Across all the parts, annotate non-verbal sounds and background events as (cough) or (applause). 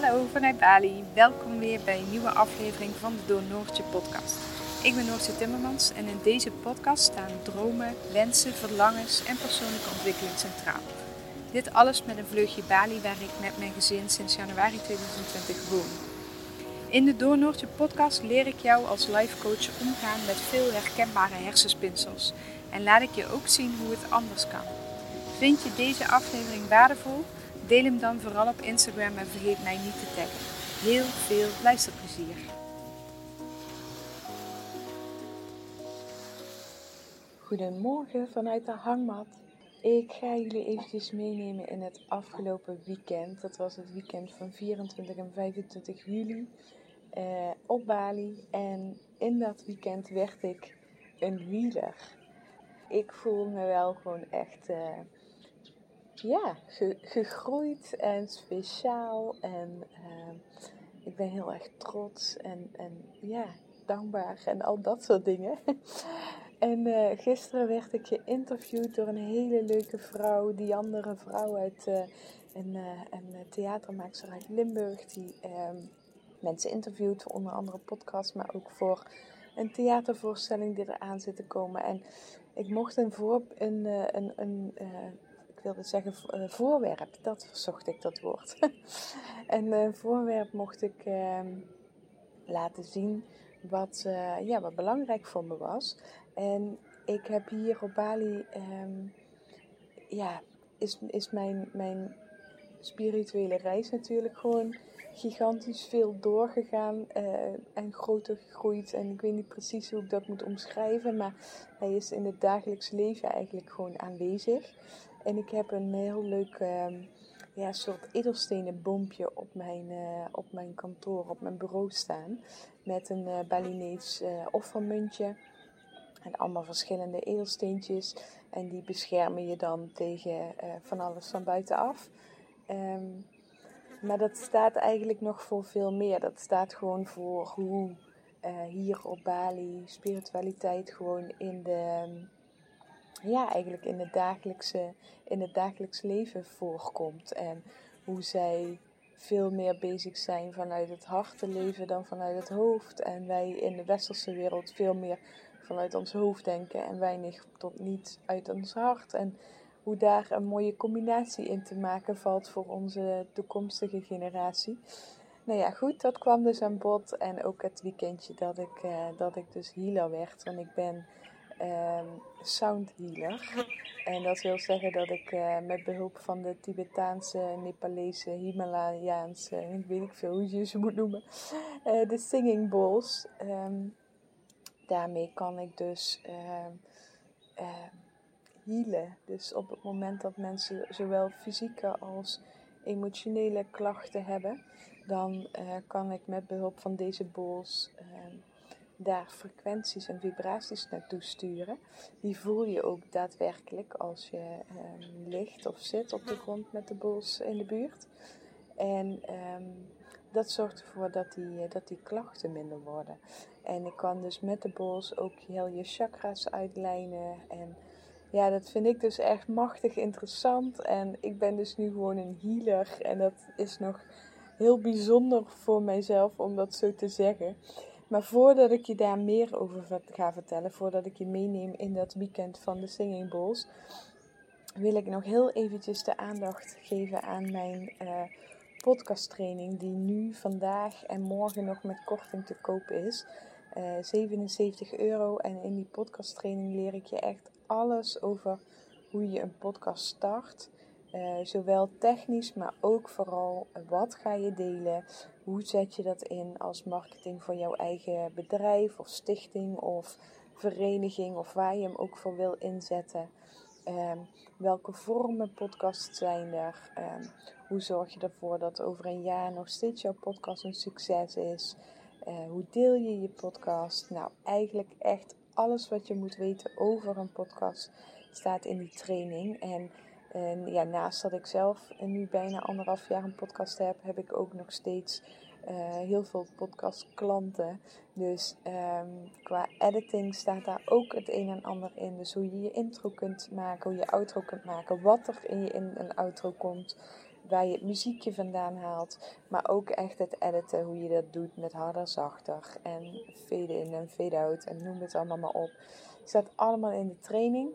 Hallo vanuit Bali. Welkom weer bij een nieuwe aflevering van de Door Noortje podcast. Ik ben Noortje Timmermans en in deze podcast staan dromen, wensen, verlangens en persoonlijke ontwikkeling centraal. Dit alles met een vleugje Bali waar ik met mijn gezin sinds januari 2020 woon. In de Door Noortje podcast leer ik jou als life coach omgaan met veel herkenbare hersenspinsels en laat ik je ook zien hoe het anders kan. Vind je deze aflevering waardevol? Deel hem dan vooral op Instagram en vergeet mij niet te taggen. Heel veel luisterplezier. Goedemorgen vanuit de hangmat. Ik ga jullie eventjes meenemen in het afgelopen weekend. Dat was het weekend van 24 en 25 juli uh, op Bali. En in dat weekend werd ik een wieler. Ik voel me wel gewoon echt... Uh, ja, gegroeid en speciaal. En uh, ik ben heel erg trots en, en ja, dankbaar en al dat soort dingen. (laughs) en uh, gisteren werd ik geïnterviewd door een hele leuke vrouw, die andere vrouw uit uh, een, een theatermaakster uit Limburg, die um, mensen interviewt voor onder andere podcasts, maar ook voor een theatervoorstelling die eraan zit te komen. En ik mocht een, voor, een, een, een, een wilde zeggen uh, voorwerp, dat verzocht ik dat woord. (laughs) en uh, voorwerp mocht ik uh, laten zien wat, eh, ja, wat belangrijk voor me was. En ik heb hier op Bali, um, ja, is, is mijn, mijn spirituele reis natuurlijk gewoon gigantisch veel doorgegaan en groter gegroeid. En ik weet niet precies hoe ik dat moet omschrijven, maar hij is in het dagelijks leven eigenlijk gewoon aanwezig. En ik heb een heel leuk uh, ja, soort edelstenen boompje op mijn, uh, op mijn kantoor, op mijn bureau staan. Met een uh, Balinees offermuntje. En allemaal verschillende edelsteentjes. En die beschermen je dan tegen van alles van buitenaf. Um, maar dat staat eigenlijk nog voor veel meer. Dat staat gewoon voor hoe hier op Bali spiritualiteit gewoon in de ja, eigenlijk in het, dagelijkse, in het dagelijks leven voorkomt. En hoe zij veel meer bezig zijn vanuit het hart te leven dan vanuit het hoofd. En wij in de westerse wereld veel meer vanuit ons hoofd denken en weinig tot niet uit ons hart. En hoe daar een mooie combinatie in te maken valt voor onze toekomstige generatie. Nou ja, goed, dat kwam dus aan bod. En ook het weekendje dat ik, uh, dat ik dus healer werd. Want ik ben um, sound healer. En dat wil zeggen dat ik uh, met behulp van de Tibetaanse, Nepalese, Himalayaanse, ik weet niet veel hoe je ze moet noemen, uh, de singing bowls. Um, daarmee kan ik dus uh, healen. Dus op het moment dat mensen zowel fysieke als emotionele klachten hebben, dan kan ik met behulp van deze bowls daar frequenties en vibraties naartoe sturen. Die voel je ook daadwerkelijk als je um, ligt of zit op de grond met de bols in de buurt. En um, dat zorgt ervoor dat die, eh, dat die klachten minder worden. En ik kan dus met de bols ook heel je chakras uitlijnen. En ja, dat vind ik dus echt machtig interessant. En ik ben dus nu gewoon een healer. En dat is nog heel bijzonder voor mijzelf om dat zo te zeggen. Maar voordat ik je daar meer over ga vertellen, voordat ik je meeneem in dat weekend van de Singing Bowls, wil ik nog heel eventjes de aandacht geven aan mijn uh, podcasttraining die nu, vandaag en morgen nog met korting te koop is. Uh, eh, 77 euro en in die podcasttraining leer ik je echt alles over hoe je een podcast start. Uh, zowel technisch, maar ook vooral wat ga je delen, hoe zet je dat in als marketing voor jouw eigen bedrijf of stichting of vereniging of waar je hem ook voor wil inzetten. Um, welke vormen podcast zijn er? Um, hoe zorg je ervoor dat over een jaar nog steeds jouw podcast een succes is? Uh, hoe deel je je podcast? Nou, eigenlijk echt alles wat je moet weten over een podcast staat in die training. En en ja, naast dat ik zelf nu bijna anderhalf jaar een podcast heb, heb ik ook nog steeds uh, heel veel podcastklanten. Dus um, qua editing staat daar ook het een en ander in. Dus hoe je je intro kunt maken, hoe je outro kunt maken, wat er in je in een outro komt. waar je het muziekje vandaan haalt. Maar ook echt het editen, hoe je dat doet met harder, zachter. En fade in en fade out en noem het allemaal maar op. Staat allemaal in de training.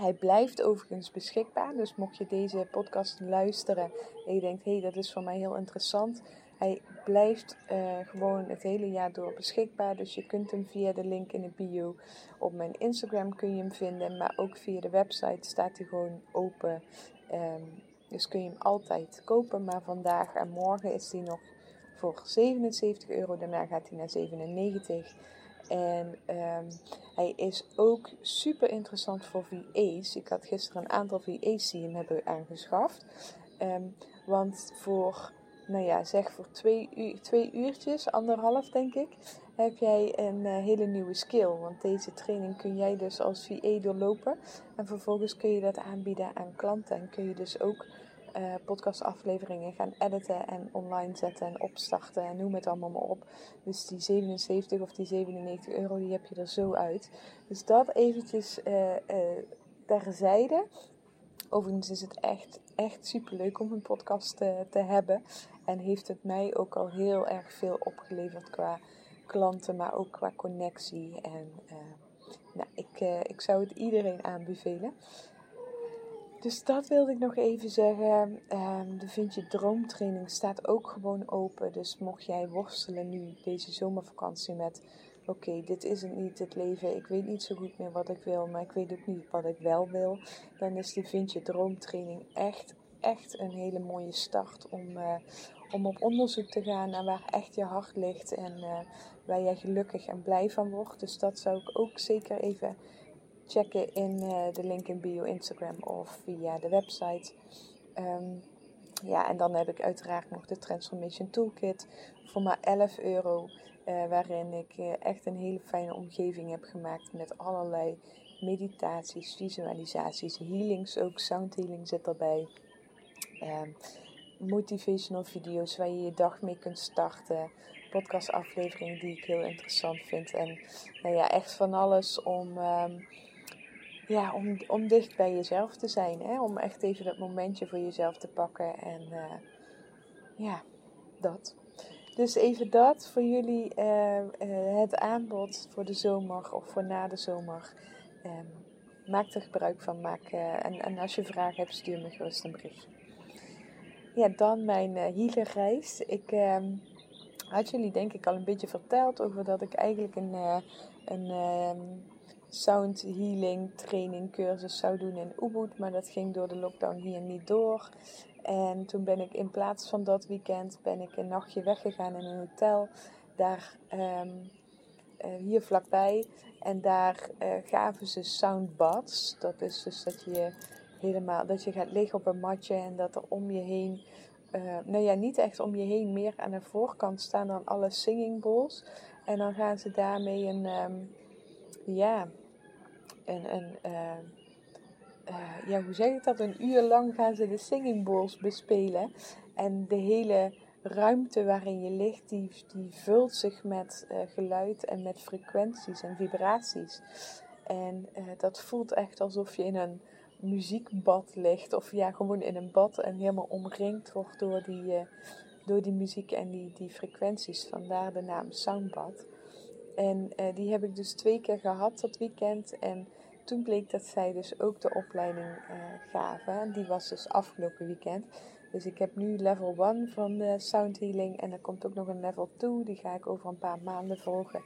Hij blijft overigens beschikbaar. Dus mocht je deze podcast luisteren en je denkt, hé, hey, dat is voor mij heel interessant. Hij blijft uh, gewoon het hele jaar door beschikbaar. Dus je kunt hem via de link in de bio op mijn Instagram kun je hem vinden. Maar ook via de website staat hij gewoon open. Um, dus kun je hem altijd kopen. Maar vandaag en morgen is hij nog voor 77 euro. Daarna gaat hij naar 97. En um, hij is ook super interessant voor VA's. Ik had gisteren een aantal VA's die hem hebben aangeschaft. Um, want voor, nou ja, zeg voor twee, uur, twee uurtjes, anderhalf denk ik, heb jij een uh, hele nieuwe skill. Want deze training kun jij dus als VA doorlopen. En vervolgens kun je dat aanbieden aan klanten. En kun je dus ook uh, podcastafleveringen gaan editen en online zetten en opstarten en noem het allemaal maar op. Dus die 77 of die 97 euro, die heb je er zo uit. Dus dat eventjes uh, uh, terzijde. Overigens is het echt, echt super leuk om een podcast te, te hebben. En heeft het mij ook al heel erg veel opgeleverd qua klanten, maar ook qua connectie. En nou, ik, ik zou het iedereen aanbevelen. Dus dat wilde ik nog even zeggen. Um, de Vind je Droomtraining staat ook gewoon open. Dus mocht jij worstelen nu deze zomervakantie met... Oké, dit is het niet, het leven. Ik weet niet zo goed meer wat ik wil, maar ik weet ook niet wat ik wel wil. Dan is de Vind je Droomtraining echt, echt een hele mooie start om, uh, om op onderzoek te gaan naar waar echt je hart ligt en uh, waar jij gelukkig en blij van wordt. Dus dat zou ik ook zeker even checken in uh, de link in bio Instagram of via de website. Um, ja, en dan heb ik uiteraard nog de Transformation Toolkit voor maar 11 euro. Uh, waarin ik uh, echt een hele fijne omgeving heb gemaakt met allerlei meditaties, visualisaties, healings, ook sound healing zit erbij. Um, motivational video's waar je je dag mee kunt starten. Podcastafleveringen die ik heel interessant vind. En nou ja, echt van alles om um, ja, om, om dicht bij jezelf te zijn. Hè? Om echt even dat momentje voor jezelf te pakken. En uh, ja, dat. Dus even dat voor jullie. Uh, uh, het aanbod voor de zomer of voor na de zomer. Um, maak er gebruik van. Maak, en, en als je vragen hebt, stuur me gerust een berichtje. Ja, dan mijn healerreis. Ik um, had jullie denk ik al een beetje verteld over dat ik eigenlijk een... een sound healing training cursus zou doen in Ubud, maar dat ging door de lockdown hier niet door. En toen ben ik in plaats van dat weekend ben ik een nachtje weggegaan in een hotel daar um, uh, hier vlakbij. En daar uh, gaven ze soundbaths. Dat is dus dat je helemaal dat je gaat liggen op een matje en dat er om je heen uh, nou ja, niet echt om je heen, meer aan de voorkant staan dan alle singing bowls. En dan gaan ze daarmee een, um, ja, een, uh, uh, ja, hoe zeg ik dat? Een uur lang gaan ze de singing bowls bespelen. En de hele ruimte waarin je ligt, die, die vult zich met uh, geluid en met frequenties en vibraties. En dat voelt echt alsof je in een muziekbad ligt. Of ja, gewoon in een bad en helemaal omringd wordt door die, door die muziek en die, die frequenties. Vandaar de naam Soundbad. En die heb ik dus twee keer gehad dat weekend. En toen bleek dat zij dus ook de opleiding uh, gaven. En die was dus afgelopen weekend. Dus ik heb nu level 1 van de sound healing. En er komt ook nog een level 2. Die ga ik over een paar maanden volgen.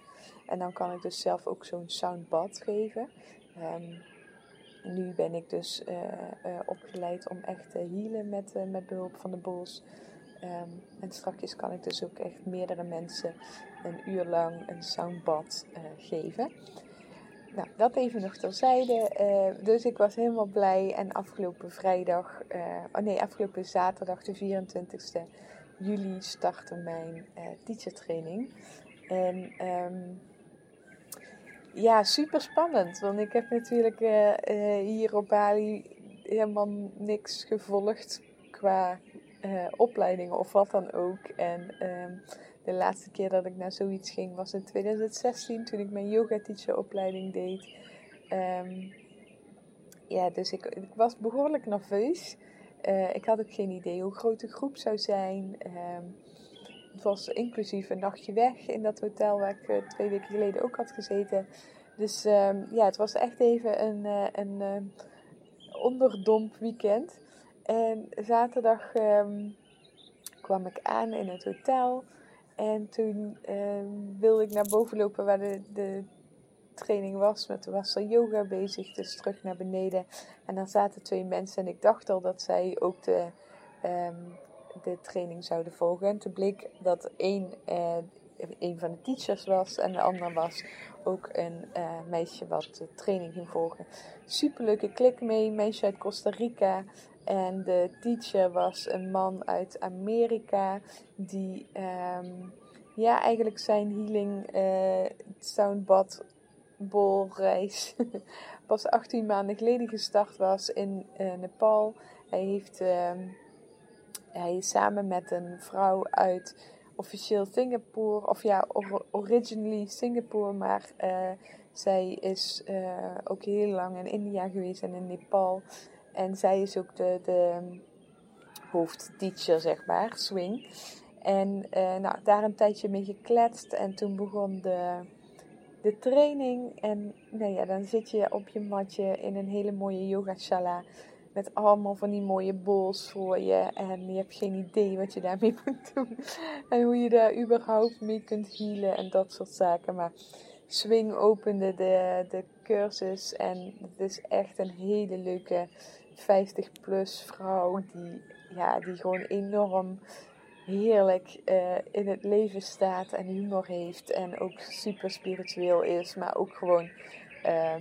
En dan kan ik dus zelf ook zo'n soundbad geven. Um, nu ben ik dus uh, opgeleid om echt te healen met, met behulp van de bols. Um, en straks kan ik dus ook echt meerdere mensen een uur lang een soundbad geven. Nou, dat even nog terzijde. Uh, dus ik was helemaal blij. En afgelopen vrijdag, uh, oh nee, afgelopen zaterdag, de 24 juli, startte mijn teacher training. En um, ja, super spannend. Want ik heb natuurlijk hier op Bali helemaal niks gevolgd qua opleidingen of wat dan ook. En um, de laatste keer dat ik naar zoiets ging was in 2016 toen ik mijn yoga teacher opleiding deed. Um, ja, dus ik, ik, was behoorlijk nerveus. eh, ik had ook geen idee hoe groot de groep zou zijn. Ehm, het was inclusief een nachtje weg in dat hotel waar ik eh, twee weken geleden ook had gezeten. Dus ehm, ja, het was echt even een, uh, een onderdomp weekend. En zaterdag kwam ik aan in het hotel. En toen um, wilde ik naar boven lopen waar de, de training was. Met was er yoga bezig, dus terug naar beneden. En dan zaten twee mensen en ik dacht al dat zij ook de, de training zouden volgen. En toen bleek dat één, uh, een van de teachers was en de ander was ook een uh, meisje wat de training ging volgen. Superleuke klik mee, meisje uit Costa Rica. En de teacher was een man uit Amerika die um, ja, eigenlijk zijn healing uh, soundbad bolreis (laughs) pas 18 maanden geleden gestart was in uh, Nepal. Hij heeft um, hij is samen met een vrouw uit officieel Singapore, of ja, originally Singapore, maar uh, zij is ook heel lang in India geweest en in Nepal. En zij is ook de, de hoofdteacher, zeg maar, swing. En uh, nou, daar een tijdje mee gekletst en toen begon de, de training. En nou ja, dan zit je op je matje in een hele mooie yogashala met allemaal van die mooie bowls voor je. En je hebt geen idee wat je daarmee (laughs) moet doen. En hoe je daar überhaupt mee kunt healen en dat soort zaken. Maar Swing opende de, de cursus. En het is echt een hele leuke 50 plus vrouw. Die, ja, die gewoon enorm heerlijk uh, in het leven staat en humor heeft. En ook super spiritueel is. Maar ook gewoon... Uh,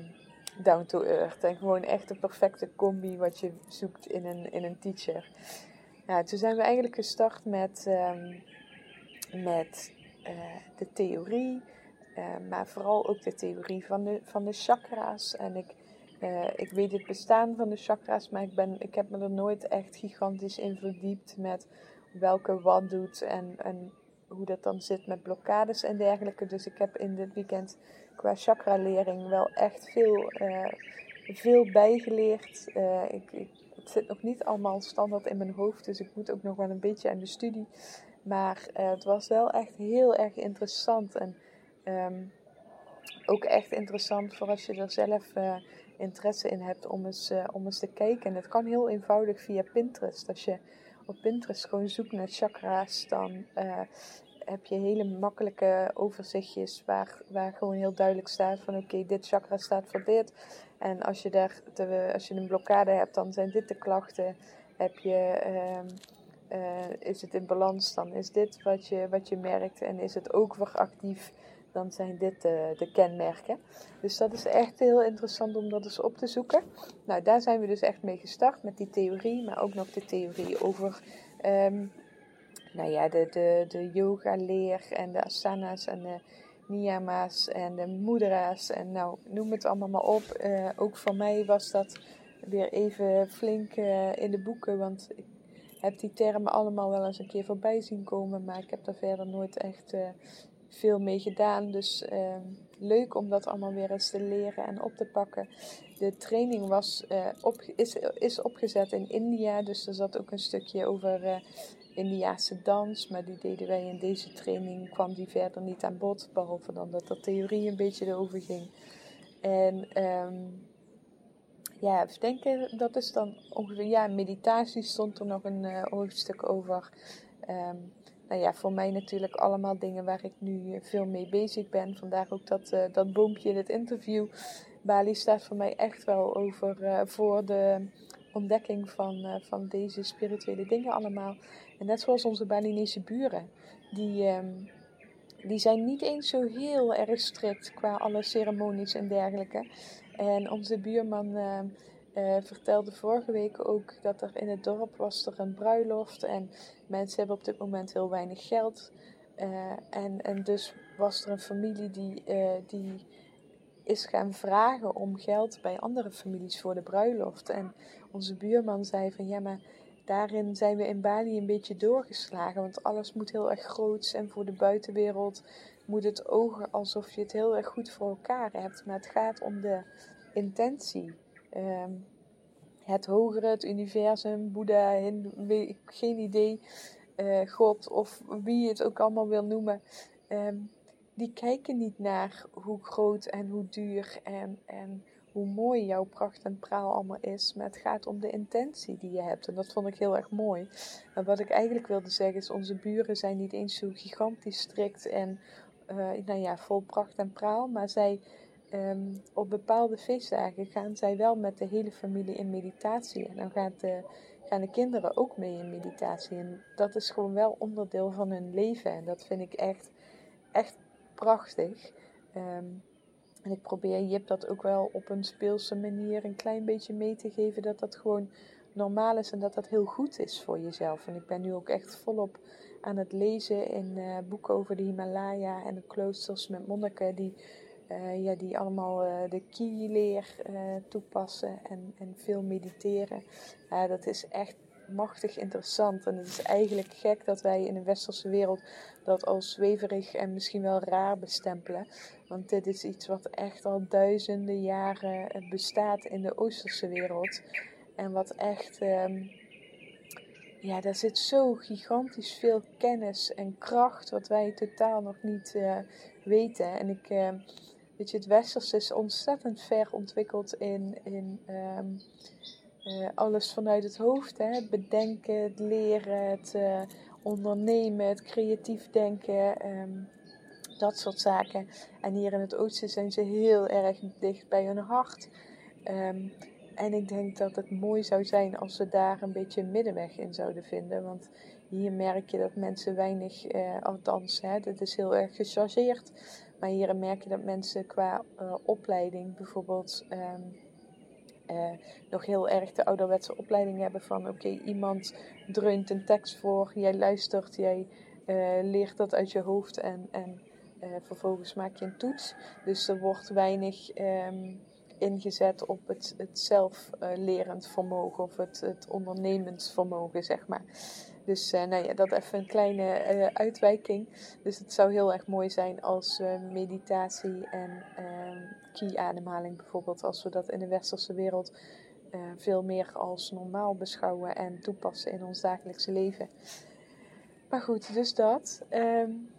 down to earth. En gewoon echt de perfecte combi wat je zoekt in een, in een teacher. Toen zijn we eigenlijk gestart met, um, met uh, de theorie. Uh, maar vooral ook de theorie van de, van de chakra's. En ik, uh, ik weet het bestaan van de chakra's, maar ik, ben, ik heb me er nooit echt gigantisch in verdiept met welke wat doet en, en hoe dat dan zit met blokkades en dergelijke. Dus ik heb in dit weekend qua chakra-lering wel echt veel, uh, veel bijgeleerd. Uh, ik, ik, het zit nog niet allemaal standaard in mijn hoofd, dus ik moet ook nog wel een beetje aan de studie. Maar het was wel echt heel erg interessant. En um, ook echt interessant voor als je er zelf interesse in hebt om eens, om eens te kijken. En het kan heel eenvoudig via Pinterest. Als je op Pinterest gewoon zoekt naar chakra's, dan heb je hele makkelijke overzichtjes waar, waar gewoon heel duidelijk staat van oké, dit chakra staat voor dit. En als je, daar te, als je een blokkade hebt, dan zijn dit de klachten. Heb je, uh, is het in balans, dan is dit wat je, wat je merkt. En is het overactief, dan zijn dit de, de kenmerken. Dus dat is echt heel interessant om dat eens op te zoeken. Nou, daar zijn we dus echt mee gestart met die theorie, maar ook nog de theorie over... Um, nou ja, de, de, de yoga leer en de asanas en de niyama's en de mudra's en nou, noem het allemaal maar op. Uh, ook voor mij was dat weer even flink uh, in de boeken, want ik heb die termen allemaal wel eens een keer voorbij zien komen, maar ik heb daar verder nooit echt veel mee gedaan. Dus ehm, leuk om dat allemaal weer eens te leren en op te pakken. De training was, op, is, is opgezet in India, dus er zat ook een stukje over Indiaanse dans, maar die deden wij in deze training, kwam die verder niet aan bod, behalve dan dat de theorie een beetje erover ging. En um, ja, denken, dat is dan ongeveer, ja, meditatie stond er nog een uh, hoofdstuk over. Um, nou ja, voor mij natuurlijk allemaal dingen waar ik nu veel mee bezig ben. Vandaar ook dat, uh, dat boompje in het interview. Bali staat voor mij echt wel over uh, voor de ontdekking van, van deze spirituele dingen allemaal. En net zoals onze Balinese buren, die, um, die zijn niet eens zo heel erg strikt qua alle ceremonies en dergelijke. En onze buurman uh, vertelde vorige week ook dat er in het dorp was er een bruiloft en mensen hebben op dit moment heel weinig geld. Uh, en, en dus was er een familie die, die is gaan vragen om geld bij andere families voor de bruiloft. En onze buurman zei van ja, maar daarin zijn we in Bali een beetje doorgeslagen. Want alles moet heel erg groots en voor de buitenwereld moet het ogen alsof je het heel erg goed voor elkaar hebt. Maar het gaat om de intentie. Um, het hogere, het universum, Boeddha, Hindu, geen idee, uh, God of wie je het ook allemaal wil noemen, ehm, die kijken niet naar hoe groot en hoe duur en, en hoe mooi jouw pracht en praal allemaal is. Maar het gaat om de intentie die je hebt. En dat vond ik heel erg mooi. En wat ik eigenlijk wilde zeggen is, onze buren zijn niet eens zo gigantisch strikt en uh, nou ja, vol pracht en praal. Maar zij, um, op bepaalde feestdagen gaan zij wel met de hele familie in meditatie. En dan gaat gaan de kinderen ook mee in meditatie. En dat is gewoon wel onderdeel van hun leven. En dat vind ik echt, echt prachtig. Um, en ik probeer Jip dat ook wel op een speelse manier een klein beetje mee te geven. Dat dat gewoon normaal is en dat dat heel goed is voor jezelf. En ik ben nu ook echt volop aan het lezen in uh, boeken over de Himalaya en de kloosters met monniken die, uh, ja, die allemaal uh, de ki-leer toepassen en, en veel mediteren. dat is echt machtig interessant. En het is eigenlijk gek dat wij in de westerse wereld dat als zweverig en misschien wel raar bestempelen. Want dit is iets wat echt al duizenden jaren bestaat in de oosterse wereld. En wat echt, um, ja, daar zit zo gigantisch veel kennis en kracht wat wij totaal nog niet weten. En ik, weet je, het westerse is ontzettend ver ontwikkeld in, in um, uh, alles vanuit het hoofd. Hè? Het bedenken, het leren, het uh, ondernemen, het creatief denken. Um, dat soort zaken. En hier in het oosten zijn ze heel erg dicht bij hun hart. Um, en ik denk dat het mooi zou zijn als we daar een beetje middenweg in zouden vinden. Want hier merk je dat mensen weinig, uh, althans, hè, dit is heel erg gechargeerd. Maar hier merk je dat mensen qua uh, opleiding bijvoorbeeld um, uh, nog heel erg de ouderwetse opleiding hebben van oké, iemand dreunt een tekst voor, jij luistert, jij leert dat uit je hoofd en, en vervolgens maak je een toets. Dus er wordt weinig um, ingezet op het, het zelflerend vermogen of het, het ondernemersvermogen, zeg maar. Dus uh, nou ja, dat even een kleine uh, uitwijking. Dus het zou heel erg mooi zijn als uh, meditatie en ehm, ki-ademhaling bijvoorbeeld, als we dat in de westerse wereld veel meer als normaal beschouwen en toepassen in ons dagelijkse leven. Maar goed, dus dat. Um,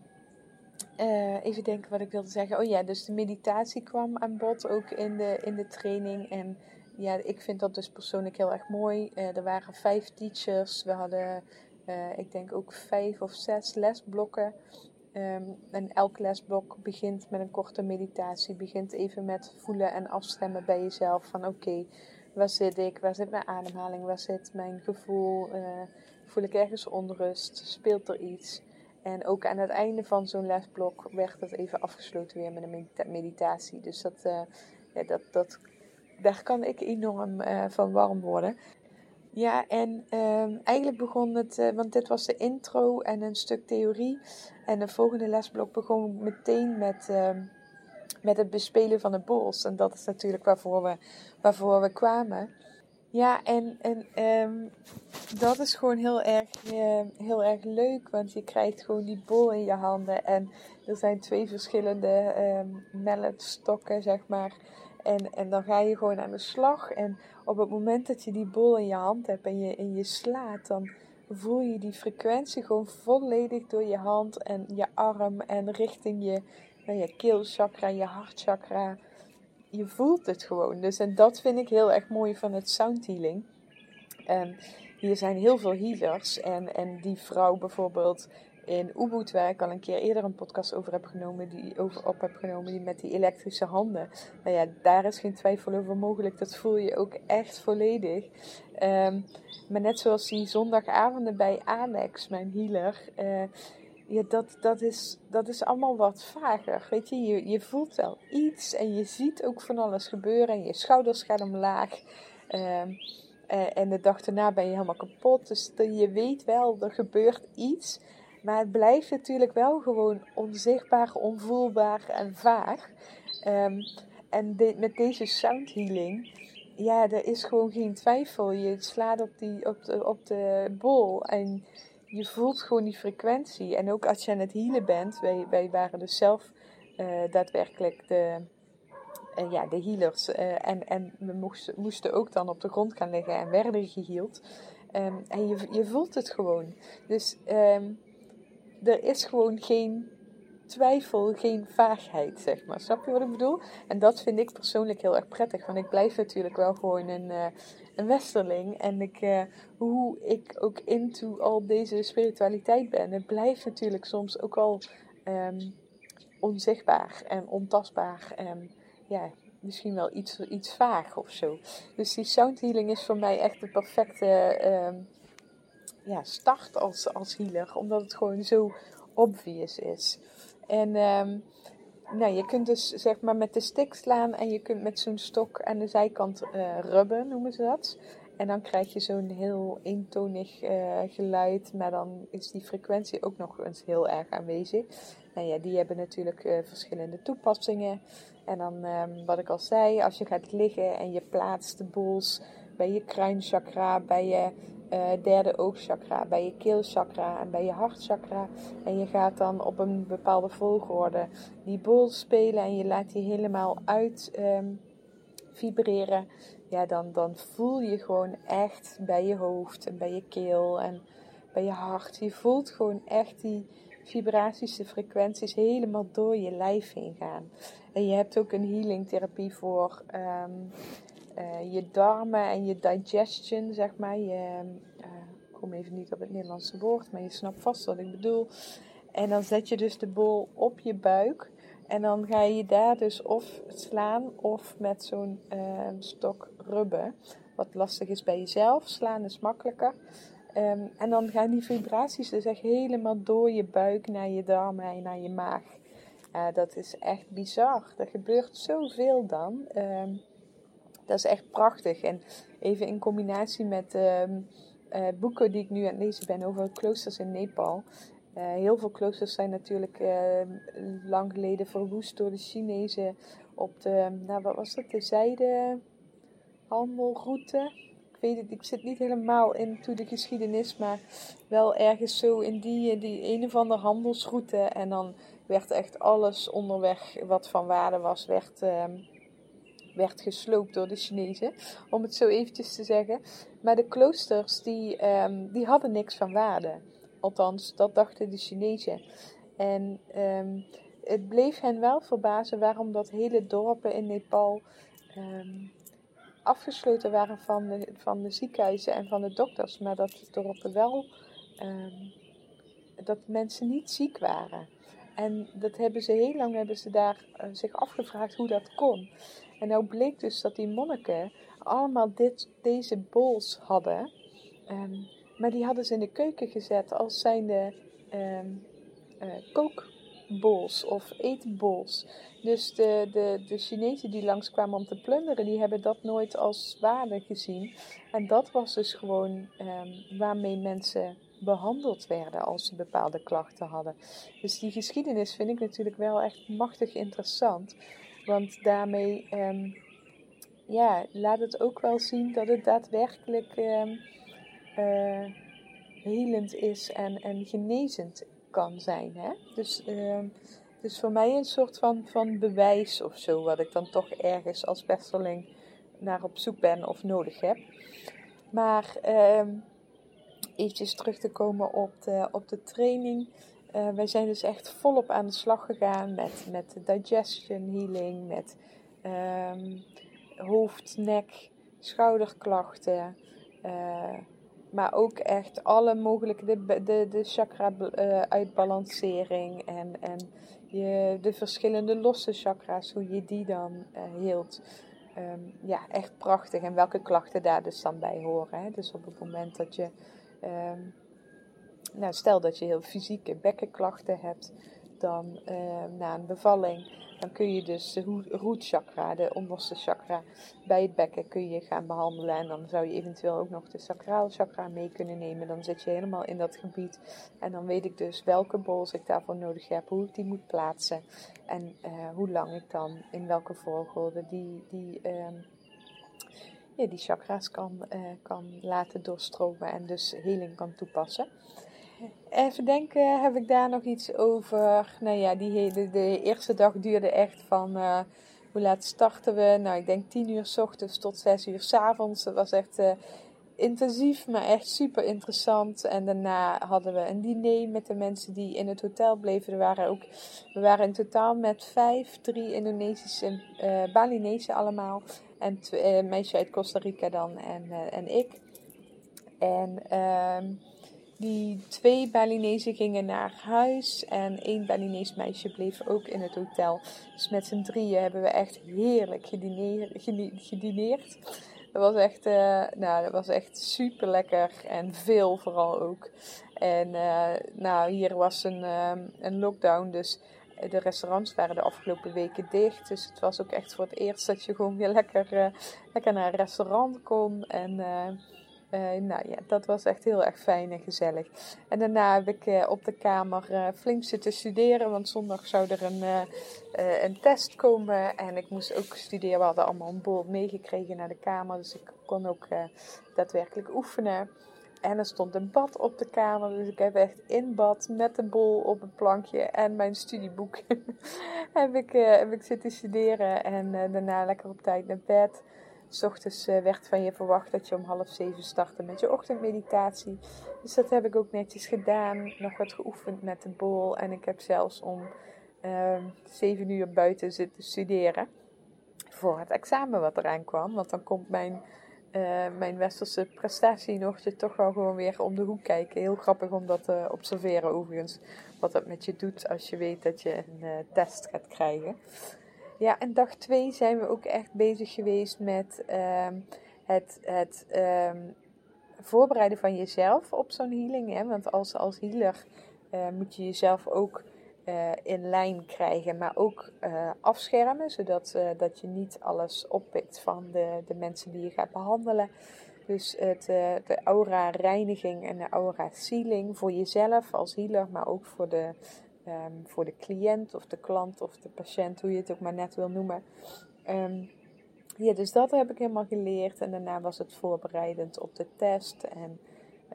uh, even denken wat ik wilde zeggen. Oh ja, dus de meditatie kwam aan bod ook in de, in de training. En ja, ik vind dat dus persoonlijk heel erg mooi. Uh, er waren vijf teachers. We hadden, uh, ik denk ook vijf of zes lesblokken. Um, en elk lesblok begint met een korte meditatie. Begint even met voelen en afstemmen bij jezelf. Van oké, waar zit ik? Waar zit mijn ademhaling? Waar zit mijn gevoel? voel ik ergens onrust? Speelt er iets? En ook aan het einde van zo'n lesblok werd het even afgesloten weer met een meditatie. Dus dat, uh, ja, dat, dat, daar kan ik enorm uh, van warm worden. Ja, en um, eigenlijk begon het, uh, want dit was de intro en een stuk theorie. En de volgende lesblok begon meteen met, uh, met het bespelen van het bos. En dat is natuurlijk waarvoor we, waarvoor we kwamen. Ja, en, en um, dat is gewoon heel erg, uh, heel erg leuk, want je krijgt gewoon die bol in je handen. En er zijn twee verschillende um, melletstokken, zeg maar. En, en dan ga je gewoon aan de slag. En op het moment dat je die bol in je hand hebt en je, en je slaat, dan voel je die frequentie gewoon volledig door je hand en je arm en richting je, nou, je keelchakra, je hartchakra je voelt het gewoon. Dus en dat vind ik heel erg mooi van het sound healing. Um, hier zijn heel veel healers. En, en die vrouw bijvoorbeeld in Ubud, waar ik al een keer eerder een podcast over heb genomen, die over op heb genomen, die met die elektrische handen. Nou ja, daar is geen twijfel over mogelijk. Dat voel je ook echt volledig. Um, maar net zoals die zondagavonden bij Alex, mijn healer. Uh, ja, dat, dat, is, dat is allemaal wat vager. Weet je? je, je voelt wel iets en je ziet ook van alles gebeuren en je schouders gaan omlaag. Um, en de dag daarna ben je helemaal kapot. Dus je weet wel, er gebeurt iets. Maar het blijft natuurlijk wel gewoon onzichtbaar, onvoelbaar en vaag. Um, en met deze sound healing, ja, er is gewoon geen twijfel. Je slaat op, die, op, de, op de bol en je voelt gewoon die frequentie. En ook als je aan het healen bent, wij, wij waren dus zelf uh, daadwerkelijk de, uh, ja, de healers. en, en we moesten, moesten ook dan op de grond gaan liggen en werden geheeld. Um, en je, je voelt het gewoon. Dus um, er is gewoon geen twijfel, geen vaagheid, zeg maar. Snap je wat ik bedoel? En dat vind ik persoonlijk heel erg prettig. Want ik blijf natuurlijk wel gewoon een, uh, een westerling. En ik, uh, hoe ik ook into al deze spiritualiteit ben, het blijft natuurlijk soms ook al um, onzichtbaar en ontastbaar. En ja, misschien wel iets, iets vaag of zo. Dus die sound healing is voor mij echt de perfecte um, ja, start als, als healer. Omdat het gewoon zo obvious is. En um, nou, je kunt dus zeg maar met de stick slaan en je kunt met zo'n stok aan de zijkant uh, rubben, noemen ze dat. En dan krijg je zo'n heel eentonig uh, geluid, maar dan is die frequentie ook nog eens heel erg aanwezig. Nou ja, die hebben natuurlijk uh, verschillende toepassingen. En dan, um, wat ik al zei, als je gaat liggen en je plaatst de bols bij je kruinchakra, bij je uh, derde oogchakra, bij je keelchakra en bij je hartchakra. En je gaat dan op een bepaalde volgorde die bol spelen en je laat die helemaal uit um, vibreren. Ja, dan, dan voel je gewoon echt bij je hoofd en bij je keel en bij je hart. Je voelt gewoon echt die vibraties, de frequenties helemaal door je lijf heen gaan. En je hebt ook een healing therapie voor um, uh, je darmen en je digestion, zeg maar. Je, uh, ik kom even niet op het Nederlandse woord, maar je snapt vast wat ik bedoel. En dan zet je dus de bol op je buik. En dan ga je daar dus of slaan of met zo'n uh, stok rubben. Wat lastig is bij jezelf. Slaan is makkelijker. Um, en dan gaan die vibraties dus echt helemaal door je buik naar je darmen en naar je maag. Uh, dat is echt bizar. Er gebeurt zoveel dan. Um, dat is echt prachtig. En even in combinatie met um, uh, boeken die ik nu aan het lezen ben over kloosters in Nepal. Uh, heel veel kloosters zijn natuurlijk uh, lang geleden verwoest door de Chinezen op de, nou wat was dat, de zijdehandelroute. Ik weet het, ik zit niet helemaal into de geschiedenis, maar wel ergens zo in die, die een of andere handelsroute. En dan werd echt alles onderweg wat van waarde was, werd... Uh, werd gesloopt door de Chinezen, om het zo eventjes te zeggen. Maar de kloosters, die, um, die hadden niks van waarde. Althans, dat dachten de Chinezen. En um, het bleef hen wel verbazen waarom dat hele dorpen in Nepal um, afgesloten waren van de, van de ziekenhuizen en van de dokters. Maar dat dorpen wel, dat mensen niet ziek waren. En dat hebben ze heel lang hebben ze daar uh, zich afgevraagd hoe dat kon. En nou bleek dus dat die monniken allemaal dit, deze bowls hadden. Um, maar die hadden ze in de keuken gezet als zijnde um, kookbowls of eetbowls. Dus de, de, de Chinezen die langskwamen om te plunderen, die hebben dat nooit als waarde gezien. En dat was dus gewoon um, waarmee mensen behandeld werden als ze bepaalde klachten hadden. Dus die geschiedenis vind ik natuurlijk wel echt machtig interessant. Want daarmee um, ja, laat het ook wel zien dat het daadwerkelijk um, helend is en, en genezend kan zijn. Hè? Dus, um, dus voor mij een soort van, van bewijs of zo, wat ik dan toch ergens als westerling naar op zoek ben of nodig heb. Maar eventjes terug te komen op de, op de training. Uh, wij zijn dus echt volop aan de slag gegaan met, met digestion healing, met um, hoofd, nek, schouderklachten. Uh, maar ook echt alle mogelijke, de, de, de chakra-uitbalancering uh, en, en je, de verschillende losse chakra's, hoe je die dan hield. Um, ja, echt prachtig. En welke klachten daar dus dan bij horen. Hè? Dus op het moment dat je um, nou, stel dat je heel fysieke bekkenklachten hebt, dan uh, na een bevalling, dan kun je dus de rootchakra, de onderste chakra bij het bekken, kun je gaan behandelen. En dan zou je eventueel ook nog de sacraal chakra mee kunnen nemen. Dan zit je helemaal in dat gebied. En dan weet ik dus welke bols ik daarvoor nodig heb, hoe ik die moet plaatsen. En uh, hoe lang ik dan in welke volgorde die, die ja, die chakra's kan, uh, kan laten doorstromen en dus heling kan toepassen. Even denken, heb ik daar nog iets over? Nou ja, die hele, de eerste dag duurde echt van uh, hoe laat starten we? Nou, ik denk 10 uur s ochtends tot 6 uur s avonds. Het was echt uh, intensief, maar echt super interessant. En daarna hadden we een diner met de mensen die in het hotel bleven. Er waren ook, we waren in totaal met vijf, drie Indonesische, uh, Balinese allemaal. En twee, een meisje uit Costa Rica dan en, en ik. En uh, die twee Balinezen gingen naar huis en één Balinees meisje bleef ook in het hotel. Dus met z'n drieën hebben we echt heerlijk gedineerd. Dat was echt, uh, nou, was echt super lekker en veel vooral ook. En uh, nou, hier was een, uh, een lockdown, dus de restaurants waren de afgelopen weken dicht. Dus het was ook echt voor het eerst dat je gewoon weer lekker, lekker naar een restaurant kon. En uh, nou ja, dat was echt heel erg fijn en gezellig. En daarna heb ik uh, op de kamer uh, flink zitten studeren, want zondag zou er een, een test komen. En ik moest ook studeren. We hadden allemaal een bol meegekregen naar de kamer, dus ik kon ook daadwerkelijk oefenen. En er stond een bad op de kamer, dus ik heb echt in bad met een bol op een plankje en mijn studieboek (laughs) heb, ik, heb ik zitten studeren. En daarna lekker op tijd naar bed. S ochtends eh, werd van je verwacht dat je om half zeven startte met je ochtendmeditatie. Dus dat heb ik ook netjes gedaan. Nog wat geoefend met de bol. En ik heb zelfs om uh, zeven uur buiten zitten studeren. Voor het examen wat eraan kwam. Want dan komt mijn, uh, mijn westerse prestatie nog je toch wel gewoon weer om de hoek kijken. Heel grappig om dat te observeren overigens. Wat dat met je doet als je weet dat je een uh, test gaat krijgen. Ja, en dag twee zijn we ook echt bezig geweest met ehm, het, het ehm, voorbereiden van jezelf op zo'n healing. Hè? Want als, als healer uh, moet je jezelf ook uh, in lijn krijgen, maar ook uh, afschermen, zodat dat je niet alles oppikt van de, de mensen die je gaat behandelen. Dus het, de aura reiniging en de aura sealing voor jezelf als healer, maar ook voor de um, voor de cliënt of de klant of de patiënt, hoe je het ook maar net wil noemen. Um, ja, dus dat heb ik helemaal geleerd. En daarna was het voorbereidend op de test. En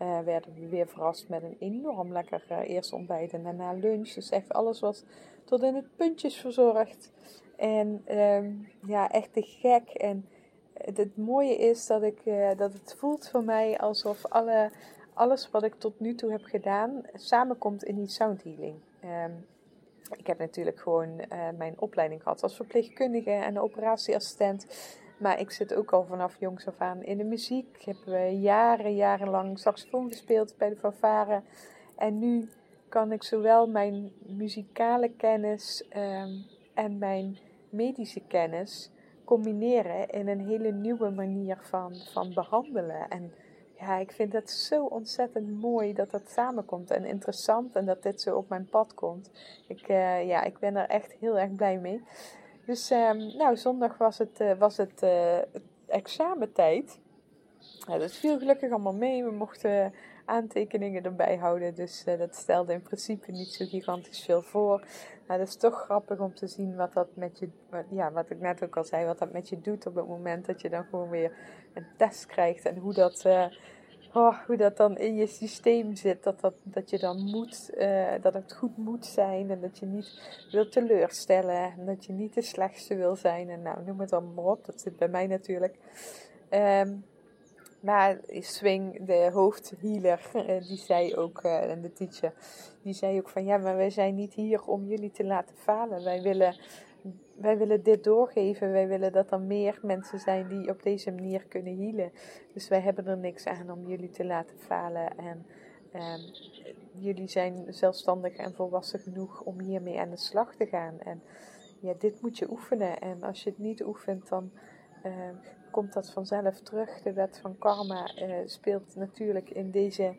uh, werden we weer verrast met een enorm lekker uh, eerst ontbijt en daarna lunch. Dus echt alles was tot in het puntjes verzorgd. En um, ja, echt te gek. En het mooie is dat, ik, uh, dat het voelt voor mij alsof alle, alles wat ik tot nu toe heb gedaan samenkomt in die sound healing. Um, ik heb natuurlijk gewoon uh, mijn opleiding gehad als verpleegkundige en operatieassistent. Maar ik zit ook al vanaf jongs af aan in de muziek. Ik heb uh, jaren, jarenlang saxofoon gespeeld bij de fanfare. En nu kan ik zowel mijn muzikale kennis um, en mijn medische kennis combineren in een hele nieuwe manier van, van behandelen. En ja, ik vind het zo ontzettend mooi dat dat samenkomt en interessant en dat dit zo op mijn pad komt. Ik, uh, ja, ik ben er echt heel erg blij mee. Dus um, nou, zondag was het, uh, was het, uh, het examentijd. Ja, dat viel gelukkig allemaal mee. We mochten aantekeningen erbij houden. Dus uh, dat stelde in principe niet zo gigantisch veel voor. Maar dat is toch grappig om te zien wat dat met je, wat, ja, wat ik net ook al zei, wat dat met je doet op het moment dat je dan gewoon weer een test krijgt. En hoe dat, uh, oh, hoe dat dan in je systeem zit. Dat, dat, dat je dan moet, uh, dat het goed moet zijn. En dat je niet wil teleurstellen. En dat je niet de slechtste wil zijn. En nou, noem het dan maar op. Dat zit bij mij natuurlijk. Um, maar Swing, de hoofdhealer, eh, die zei ook, eh, en de teacher, die zei ook van ja, maar wij zijn niet hier om jullie te laten falen. Wij willen, wij willen dit doorgeven. Wij willen dat er meer mensen zijn die op deze manier kunnen healen. Dus wij hebben er niks aan om jullie te laten falen. En um, jullie zijn zelfstandig en volwassen genoeg om hiermee aan de slag te gaan. En ja, dit moet je oefenen. En als je het niet oefent, dan uh, komt dat vanzelf terug. De wet van karma uh, speelt natuurlijk in deze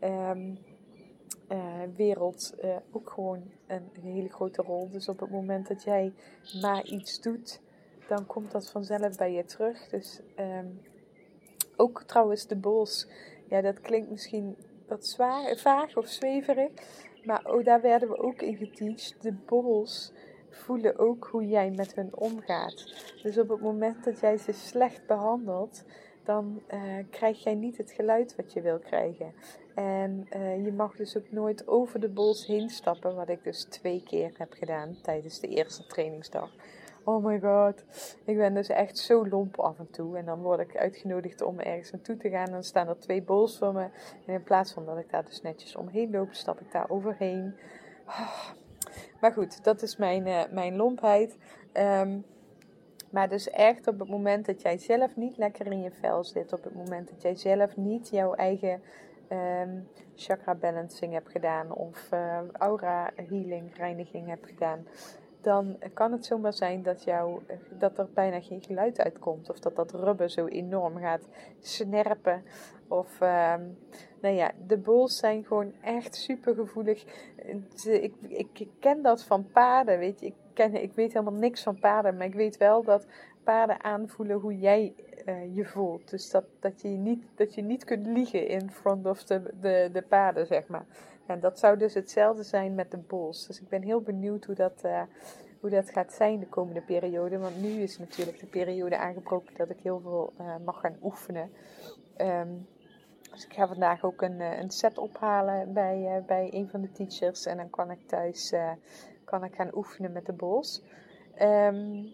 um, uh, wereld uh, ook gewoon een hele grote rol. Dus op het moment dat jij maar iets doet, dan komt dat vanzelf bij je terug. Dus um, ook trouwens de bols, ja dat klinkt misschien wat zwaar, vaag of zweverig. Maar oh, daar werden we ook in geteacht. De borrels voelen ook hoe jij met hun omgaat. Dus op het moment dat jij ze slecht behandelt, dan uh, krijg jij niet het geluid wat je wil krijgen. En uh, je mag dus ook nooit over de bols heen stappen, wat ik dus twee keer heb gedaan tijdens de eerste trainingsdag. Oh my god. Ik ben dus echt zo lomp af en toe. En dan word ik uitgenodigd om ergens naartoe te gaan. Dan staan er twee bowls voor me. En in plaats van dat ik daar dus netjes omheen loop, stap ik daar overheen. Ah. Maar goed, dat is mijn, uh, mijn lompheid. Ehm, maar dus echt op het moment dat jij zelf niet lekker in je vel zit, op het moment dat jij zelf niet jouw eigen um, chakra balancing hebt gedaan of uh, aura healing, reiniging hebt gedaan, dan kan het zomaar zijn dat, jou, dat er bijna geen geluid uitkomt. Of dat dat rubber zo enorm gaat snerpen. Of, um, nou ja, de bols zijn gewoon echt super gevoelig. Ik, ik, ik, ken dat van paarden, weet je. Ik, ken, ik weet helemaal niks van paarden, maar ik weet wel dat paarden aanvoelen hoe jij uh, je voelt. Dus dat, dat, je niet, dat je niet kunt liegen in front of de, de, de paarden, zeg maar. En dat zou dus hetzelfde zijn met de bols. Dus ik ben heel benieuwd hoe dat, uh, hoe dat gaat zijn de komende periode. Want nu is natuurlijk de periode aangebroken dat ik heel veel uh, mag gaan oefenen. Um, dus ik ga vandaag ook een, een set ophalen bij, bij een van de teachers. En dan kan ik thuis kan ik gaan oefenen met de bols. Um,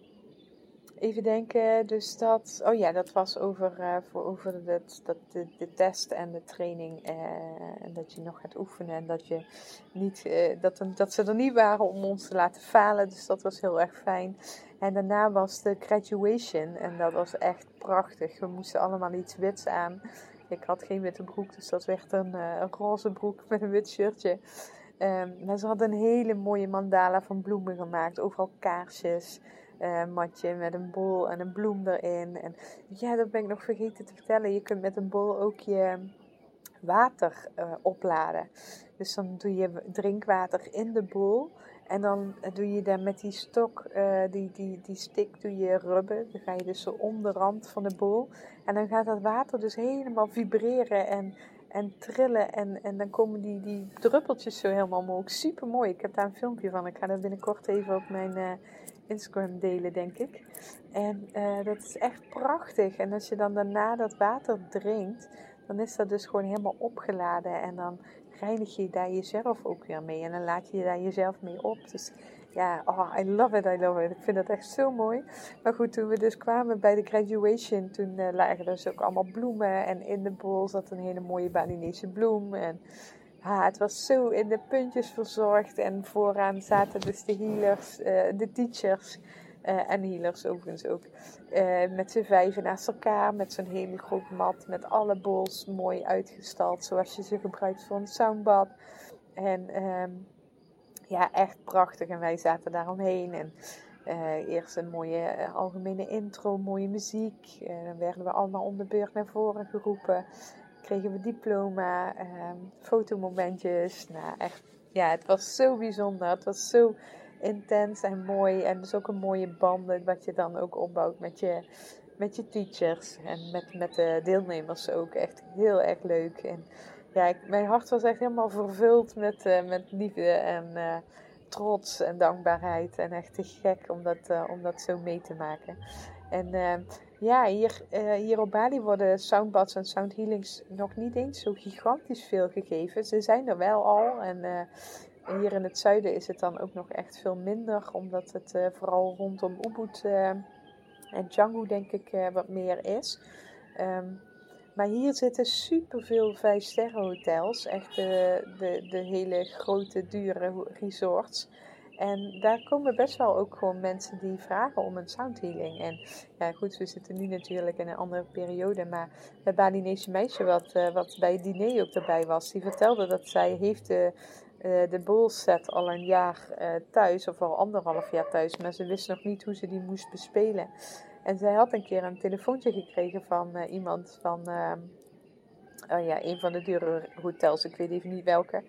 Even denken, dus dat, oh ja, dat was over, voor, over dat, dat, de, de, test en de training. En dat je nog gaat oefenen en dat, je niet, dat, dat ze er niet waren om ons te laten falen. Dus dat was heel erg fijn. En daarna was de graduation en dat was echt prachtig. We moesten allemaal iets wits aan. Ik had geen witte broek, dus dat werd een, een roze broek (laughs) met een wit shirtje. Um, ze hadden een hele mooie mandala van bloemen gemaakt. Overal kaarsjes uh, matje met een bol en een bloem erin. En ja, dat ben ik nog vergeten te vertellen. Je kunt met een bol ook je water uh, opladen. Dus dan doe je drinkwater in de bol. En dan doe je daar met die stok, uh, die, die, die stick, doe je rubben. Dan ga je dus zo om de rand van de bol. En dan gaat dat water dus helemaal vibreren en, en trillen. En, en dan komen die, die druppeltjes zo helemaal omhoog. Super mooi. Ik heb daar een filmpje van. Ik ga dat binnenkort even op mijn uh, Instagram delen, denk ik. En dat is echt prachtig. En als je dan daarna dat water drinkt, dan is dat dus gewoon helemaal opgeladen. En dan reinig je daar jezelf ook weer mee. En dan laat je daar jezelf mee op. Dus ja, oh, I love it, I love it. Ik vind dat echt zo mooi. Maar goed, toen we dus kwamen bij de graduation, toen uh, lagen er dus ook allemaal bloemen. En in de bol zat een hele mooie Balinese bloem. En ah, het was zo in de puntjes verzorgd. En vooraan zaten dus de healers, uh, de teachers. Uh, en healers overigens ook. Uh, met z'n vijven naast elkaar. Met zo'n hele mat. Met alle bowls mooi uitgestald. Zoals je ze gebruikt voor een soundbad. En um, ja, echt prachtig. En wij zaten daar omheen. En uh, eerst een mooie algemene intro. Mooie muziek. dan werden we allemaal om de beurt naar voren geroepen kregen we diploma, um, fotomomentjes. Nou, echt, ja, het was zo bijzonder. Het was zo intens en mooi. En dus ook een mooie banden wat je dan ook opbouwt met je, met je teachers en met, met de deelnemers ook. Echt heel erg leuk. En ja, mijn hart was echt helemaal vervuld met, uh, met liefde en uh, trots en dankbaarheid. En echt te gek om dat, uh, om dat zo mee te maken. En ja, hier, hier op Bali worden soundbads en soundhealings nog niet eens zo gigantisch veel gegeven. Ze zijn er wel al en hier in het zuiden is het dan ook nog echt veel minder, omdat het uh, vooral rondom Ubud en Canggu denk ik wat meer is. Um, maar hier zitten superveel 5-sterren hotels, echt de, de, hele grote dure resorts. En daar komen best wel ook gewoon mensen die vragen om een soundhealing. En ja, goed, we zitten nu natuurlijk in een andere periode. Maar het Balinese meisje wat, uh, wat bij het diner ook erbij was, die vertelde dat zij heeft de, uh, de bowl set al een jaar uh, thuis, of al anderhalf jaar thuis. Maar ze wist nog niet hoe ze die moest bespelen. En zij had een keer een telefoontje gekregen van iemand van... oh ja, een van de dure hotels, ik weet even niet welke.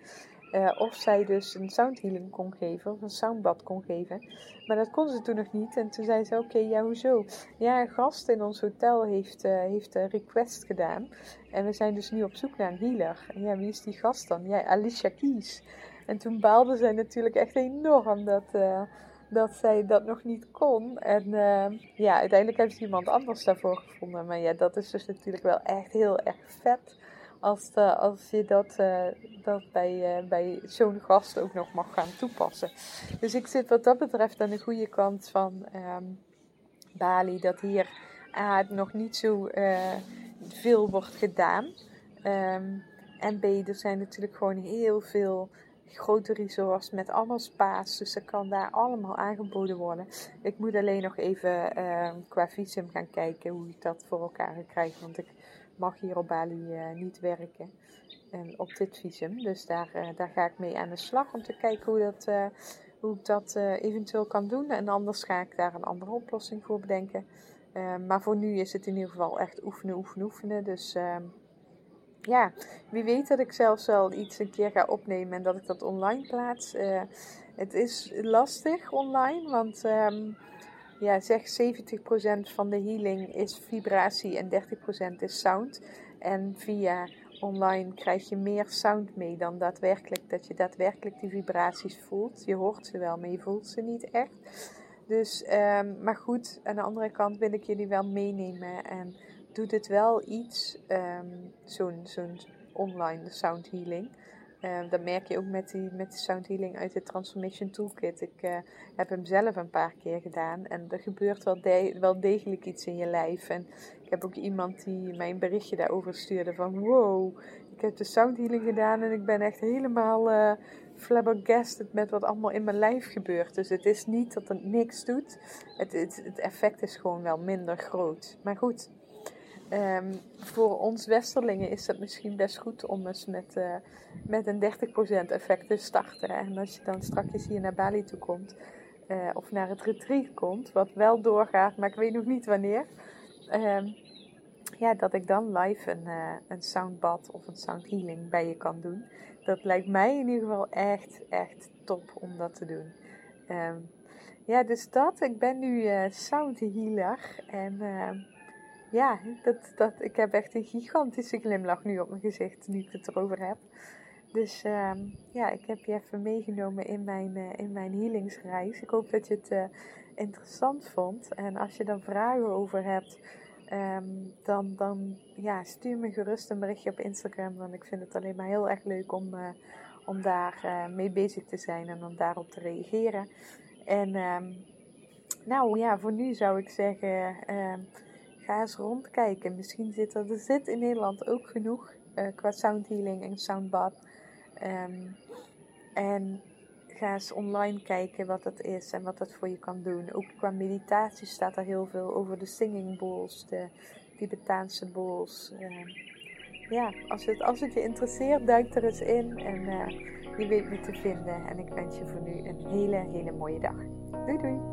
Uh, of zij dus een soundhealing kon geven, of een soundbad kon geven. Maar dat kon ze toen nog niet. En toen zei ze: Oké, ja, hoezo? Ja, een gast in ons hotel heeft, uh, heeft een request gedaan. En we zijn dus nu op zoek naar een healer. En ja, wie is die gast dan? Ja, Alicia Keys. En toen baalde zij natuurlijk echt enorm dat, uh, dat zij dat nog niet kon. En ja, uiteindelijk heeft ze iemand anders daarvoor gevonden. Maar ja, dat is dus natuurlijk wel echt heel erg vet als, de, als je dat, uh, dat bij, uh, bij zo'n gast ook nog mag gaan toepassen. Dus ik zit wat dat betreft aan de goede kant van um, Bali, dat hier uh, nog niet zo veel wordt gedaan. Um, en B, er zijn natuurlijk gewoon heel veel grote resorts met allemaal spa's. Dus dat kan daar allemaal aangeboden worden. Ik moet alleen nog even uh, qua visum gaan kijken hoe ik dat voor elkaar ga krijgen. Want ik mag hier op Bali uh, niet werken. En op dit visum. Dus daar, uh, daar ga ik mee aan de slag om te kijken hoe, dat, eh, hoe ik dat eventueel kan doen. En anders ga ik daar een andere oplossing voor bedenken. maar voor nu is het in ieder geval echt oefenen, oefenen, oefenen. Dus ehm, ja, wie weet dat ik zelfs wel iets een keer ga opnemen en dat ik dat online plaats. Het is lastig online, want um, ja, zeg 70% van de healing is vibratie en 30% is sound. En via online krijg je meer sound mee dan daadwerkelijk dat je daadwerkelijk die vibraties voelt. Je hoort ze wel, maar je voelt ze niet echt. Dus, um, maar goed, aan de andere kant wil ik jullie wel meenemen en doet het wel iets, um, zo'n zo'n online sound healing. Uh, dat merk je ook met, die, met de sound healing uit de Transformation Toolkit. Ik uh, heb hem zelf een paar keer gedaan en er gebeurt wel, wel degelijk iets in je lijf. En ik heb ook iemand die mij een berichtje daarover stuurde van wow, ik heb de sound healing gedaan en ik ben echt helemaal uh, flabbergasted met wat allemaal in mijn lijf gebeurt. Dus het is niet dat het niks doet, het, het, het effect is gewoon wel minder groot. Maar goed, Um, voor ons Westerlingen is dat misschien best goed om eens met, uh, met een 30% effect te starten. En als je dan straks hier naar Bali toe komt, uh, of naar het retreat komt, wat wel doorgaat, maar ik weet nog niet wanneer. Um, ja, dat ik dan live een, uh, een soundbad of een sound healing bij je kan doen. Dat lijkt mij in ieder geval echt, echt top om dat te doen. Um, ja, dus dat. Ik ben nu sound healer en ja, dat, dat, ik heb echt een gigantische glimlach nu op mijn gezicht, nu ik het erover heb. Dus uh, ja, ik heb je even meegenomen in mijn, uh, in mijn healingsreis. Ik hoop dat je het uh, interessant vond. En als je dan vragen over hebt, um, dan, dan ja, stuur me gerust een berichtje op Instagram. Want ik vind het alleen maar heel erg leuk om, uh, om daar mee bezig te zijn en om daarop te reageren. En um, nou ja, voor nu zou ik zeggen ehm, ga eens rondkijken. Misschien zit er, er zit in Nederland ook genoeg uh, qua sound healing en soundbath. Um, en ga eens online kijken wat dat is en wat dat voor je kan doen. Ook qua meditatie staat er heel veel over de singing bowls, de Tibetaanse bowls. Uh, ja, als het, als het je interesseert, duik er eens in en uh, je weet me te vinden. En ik wens je voor nu een hele, hele mooie dag. Doei doei!